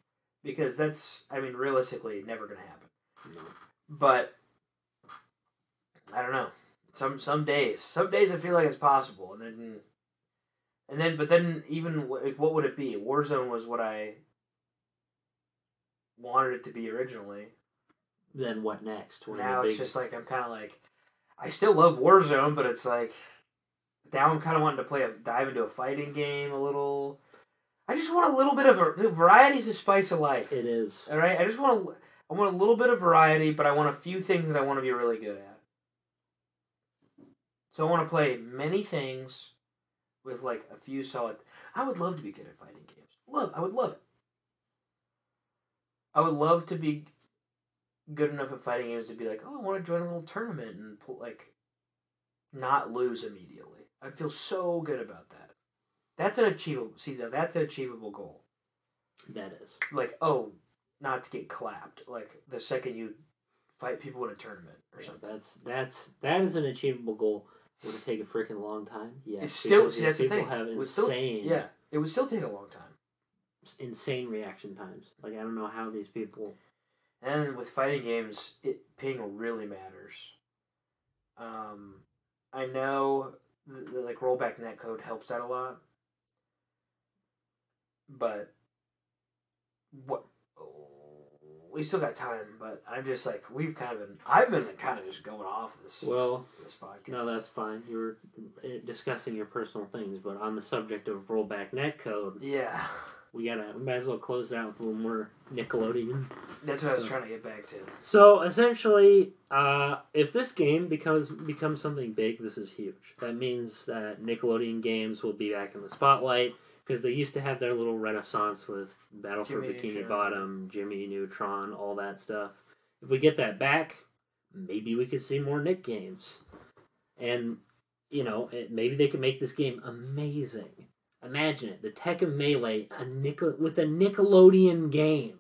because that's I mean, realistically never gonna happen. But I don't know. Some some days, some days I feel like it's possible, and then and then, but then even like, what would it be? Warzone was what I wanted it to be originally. Then what next? Of now it's big- just like I'm kind of like I still love Warzone, but it's like now I'm kind of wanting to play a dive into a fighting game a little. I just want a little bit of a variety's the spice of life. it is. All right, I just want to. I want a little bit of variety, but I want a few things that I want to be really good at. So I want to play many things with like a few solid. I would love to be good at fighting games. Love, I would love it. I would love to be good enough at fighting games to be like, oh, I want to join a little tournament and pull, like not lose immediately. I'd feel so good about that. That's an achievable. See, that that's an achievable goal That is. like oh not to get clapped like the second you fight people in a tournament or Yeah, something that's that's that is an achievable goal. Would it take a freaking long time? Yes. it's still see that's the thing have would still- insane, yeah it would still take a long time insane reaction times. Like I don't know how these people. and with fighting games it ping really matters um i know the, the, like rollback netcode helps that a lot but what we still got time but i'm just like we've kind of been i've been kind of just going off this Well, this podcast no, that's fine. You were uh, discussing your personal things, but on the subject of rollback netcode, yeah we gotta we might as well close it out with a little more Nickelodeon. That's what I was trying to get back to. So essentially, uh, if this game becomes becomes something big, this is huge. That means that Nickelodeon games will be back in the spotlight because they used to have their little renaissance with Battle Jimmy for Bikini Neutron. Bottom, Jimmy Neutron, all that stuff. If we get that back, maybe we could see more Nick games, and you know, it, maybe they could make this game amazing. Imagine it, the tech Tekken Melee, a nickel with a Nickelodeon game.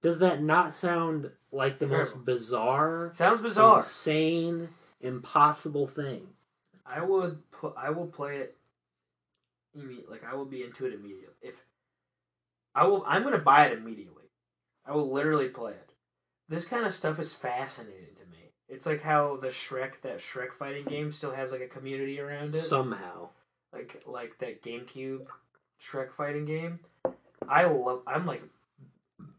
Does that not sound like the most bizarre, Sounds bizarre. insane, impossible thing? I would. Pl- I will play it. Imme- like I will be into it immediately. If I will, I'm gonna buy it immediately. I will literally play it. This kind of stuff is fascinating to me. It's like how the Shrek, that Shrek fighting game, still has like a community around it. Somehow. like like that GameCube Shrek fighting game. I love. I'm like,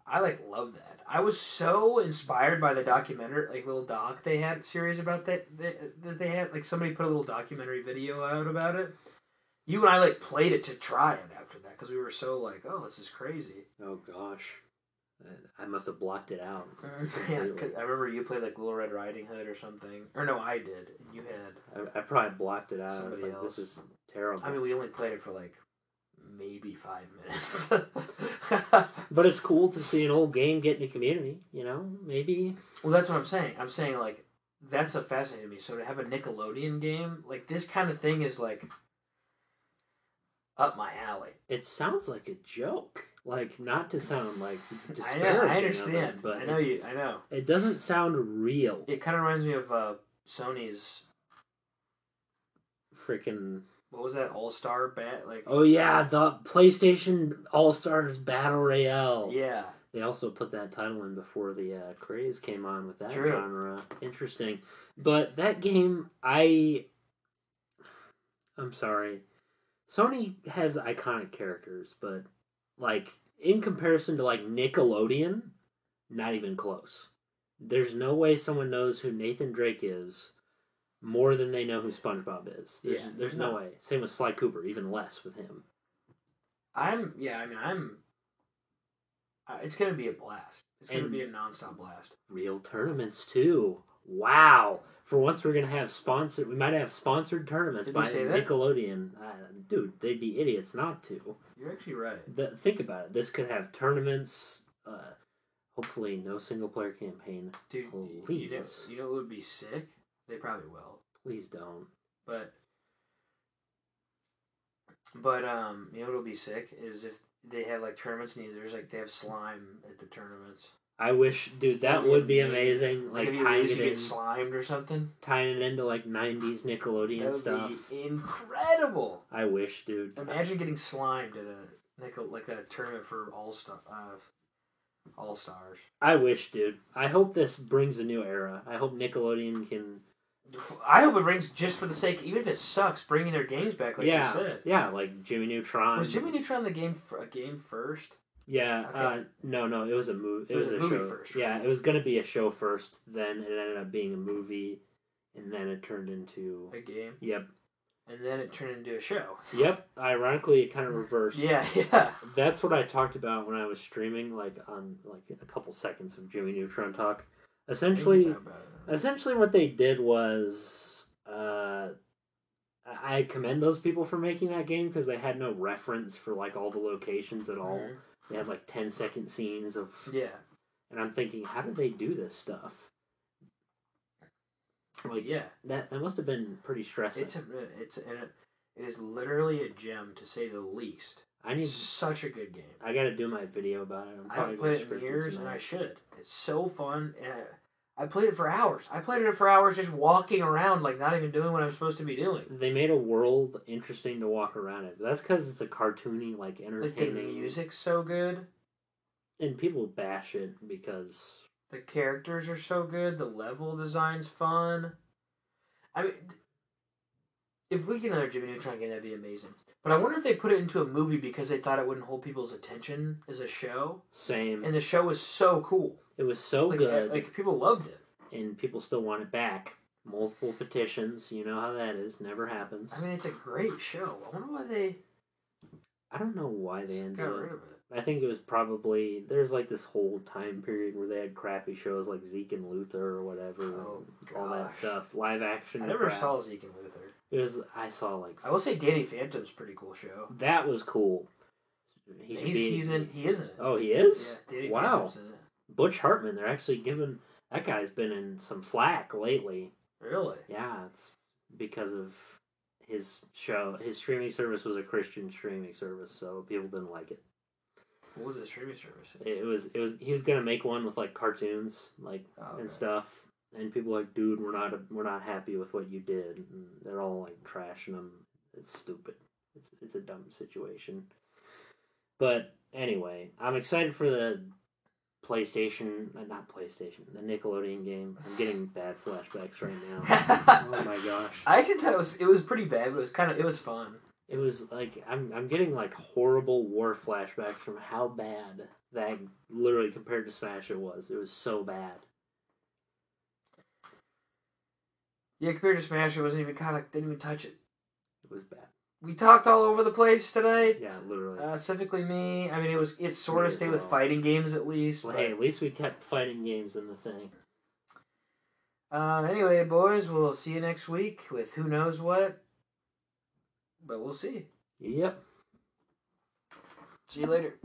I like love that. I was so inspired by the documentary, like little doc they had series about that that, that they had. Like somebody put a little documentary video out about it. You and I like played it to try it after that because we were so like, oh, this is crazy. Oh gosh. I must have blocked it out. *laughs* yeah, 'cause I remember you played like Little Red Riding Hood or something, or no, I did. and You had. I, I probably blocked it out. I was like, else. this is terrible. I mean, we only played it for like maybe five minutes. *laughs* but it's cool to see an old game get in the community, you know? Maybe Well, that's what I'm saying. I'm saying like that's a fascinating to me. So to have a Nickelodeon game like this kind of thing is like up my alley. it sounds like a joke. Like, not to sound like disparaging. *laughs* I know. I of it, understand. but I know it, you. I know. it doesn't sound real. It kind of reminds me of uh, Sony's. Freaking. What was that All Star bat? Like Oh, yeah, the PlayStation All Stars Battle Royale. yeah. They also put that title in before the uh, craze came on with that True. genre. Interesting. But that game, I. I'm sorry. Sony has iconic characters, but, like, in comparison to, like, Nickelodeon, not even close. There's no way someone knows who Nathan Drake is more than they know who SpongeBob is. There's, Yeah, there's no no. way. Same with Sly Cooper, even less with him. I'm yeah. I mean, I'm. Uh, it's gonna be a blast. It's gonna And- be a nonstop blast. Real tournaments too. Wow. For once, we're gonna have sponsored. We might have sponsored tournaments Did by? Nickelodeon. Uh, dude, they'd be idiots not to. You're actually right. The, think about it. This could have tournaments. Uh, hopefully, no single player campaign. Dude, you know, you know what would be sick? They probably will. Please don't. But but um, you know what'll be sick is if they have like tournaments and there's like they have slime at the tournaments. I wish, dude. That That'd be amazing. Like tying it in, slimed or something. tying it into like '90s Nickelodeon That would stuff. be incredible. I wish, dude. Imagine getting slimed at a like a like a tournament for all star uh, all stars. I wish, dude. I hope this brings a new era. I hope Nickelodeon can I hope it brings just for the sake, even if it sucks, bringing their games back like yeah, you said. yeah, like Jimmy Neutron. Was Jimmy Neutron the game a game first? Yeah, Okay. uh, no, no, it was a movie. It, was, a, movie show first, Yeah, it was gonna be a show first. Then it ended up being a movie, and then it turned into. A game, Yep, and then it turned into a show. yep. Ironically, it kind of *laughs* reversed. Yeah, yeah. That's what I talked about when I was streaming, like on like a couple seconds of Jimmy Neutron talk. Essentially, essentially what they did was uh I commend those people for making that game because they had no reference for like all the locations at all. Mhm. They have like 10 second scenes of Yeah, and I'm thinking how did they do this stuff? Like yeah. that that must have been pretty stressful. It's a, it's and it, it is literally a gem to say the least. I need such a good game. I got to do my video about it. I'm I probably haven't gonna played it in years, and. I should. It's so fun, and I played it for hours. I played it for hours just walking around, like not even doing what I'm supposed to be doing. They made a world interesting to walk around in. That's because it's a cartoony, like entertaining. Like the music's so good, and people bash it because the characters are so good, the level design's fun. I mean, if we get another Jimmy Neutron game, that'd be amazing. But I wonder if they put it into a movie because they thought it wouldn't hold people's attention as a show, same. and the show was so cool. It was so like, good, like people loved it. and people still want it back. Multiple petitions, you know how that is. Never happens. I mean, it's a great show. I wonder why they I don't know why they ended got it. rid of it. I think it was probably there's like this whole time period where they had crappy shows like Zeke and Luther or whatever, Oh, and all that stuff. Live action. I never crap. saw Zeke and Luther. It was. I saw like I will say Danny Phantom's a pretty cool show. that was cool. He he's, be. he's in. He is in it. Oh, he is. Yeah, Danny Wow. Butch Hartman. They're actually giving that guy's been in some flack lately. Really? Yeah, it's because of his show, his streaming service was a Christian streaming service, so people didn't like it. What was the streaming service? It was it was he was gonna make one with like cartoons like Oh, and stuff, and people were like, dude, we're not we're not happy with what you did. And they're all like trashing him. It's stupid. It's it's a dumb situation. But anyway, I'm excited for the PlayStation, uh, not PlayStation, the Nickelodeon game. I'm getting bad flashbacks right now. *laughs* oh my gosh. I actually thought it was it was pretty bad, but it was kind of it was fun. It was like I'm I'm getting like horrible war flashbacks from how bad that literally compared to Smash it was. It was so bad. Yeah, compared to Smash, it wasn't even kind of didn't even touch it. It was bad. We talked all over the place tonight. Yeah, literally. Uh, specifically me. I mean, it was it sort of stayed with fighting games at least. well, hey, at least we kept fighting games in the thing. Um, anyway, boys, we'll see you next week with who knows what. But we'll see. Yep. See you later.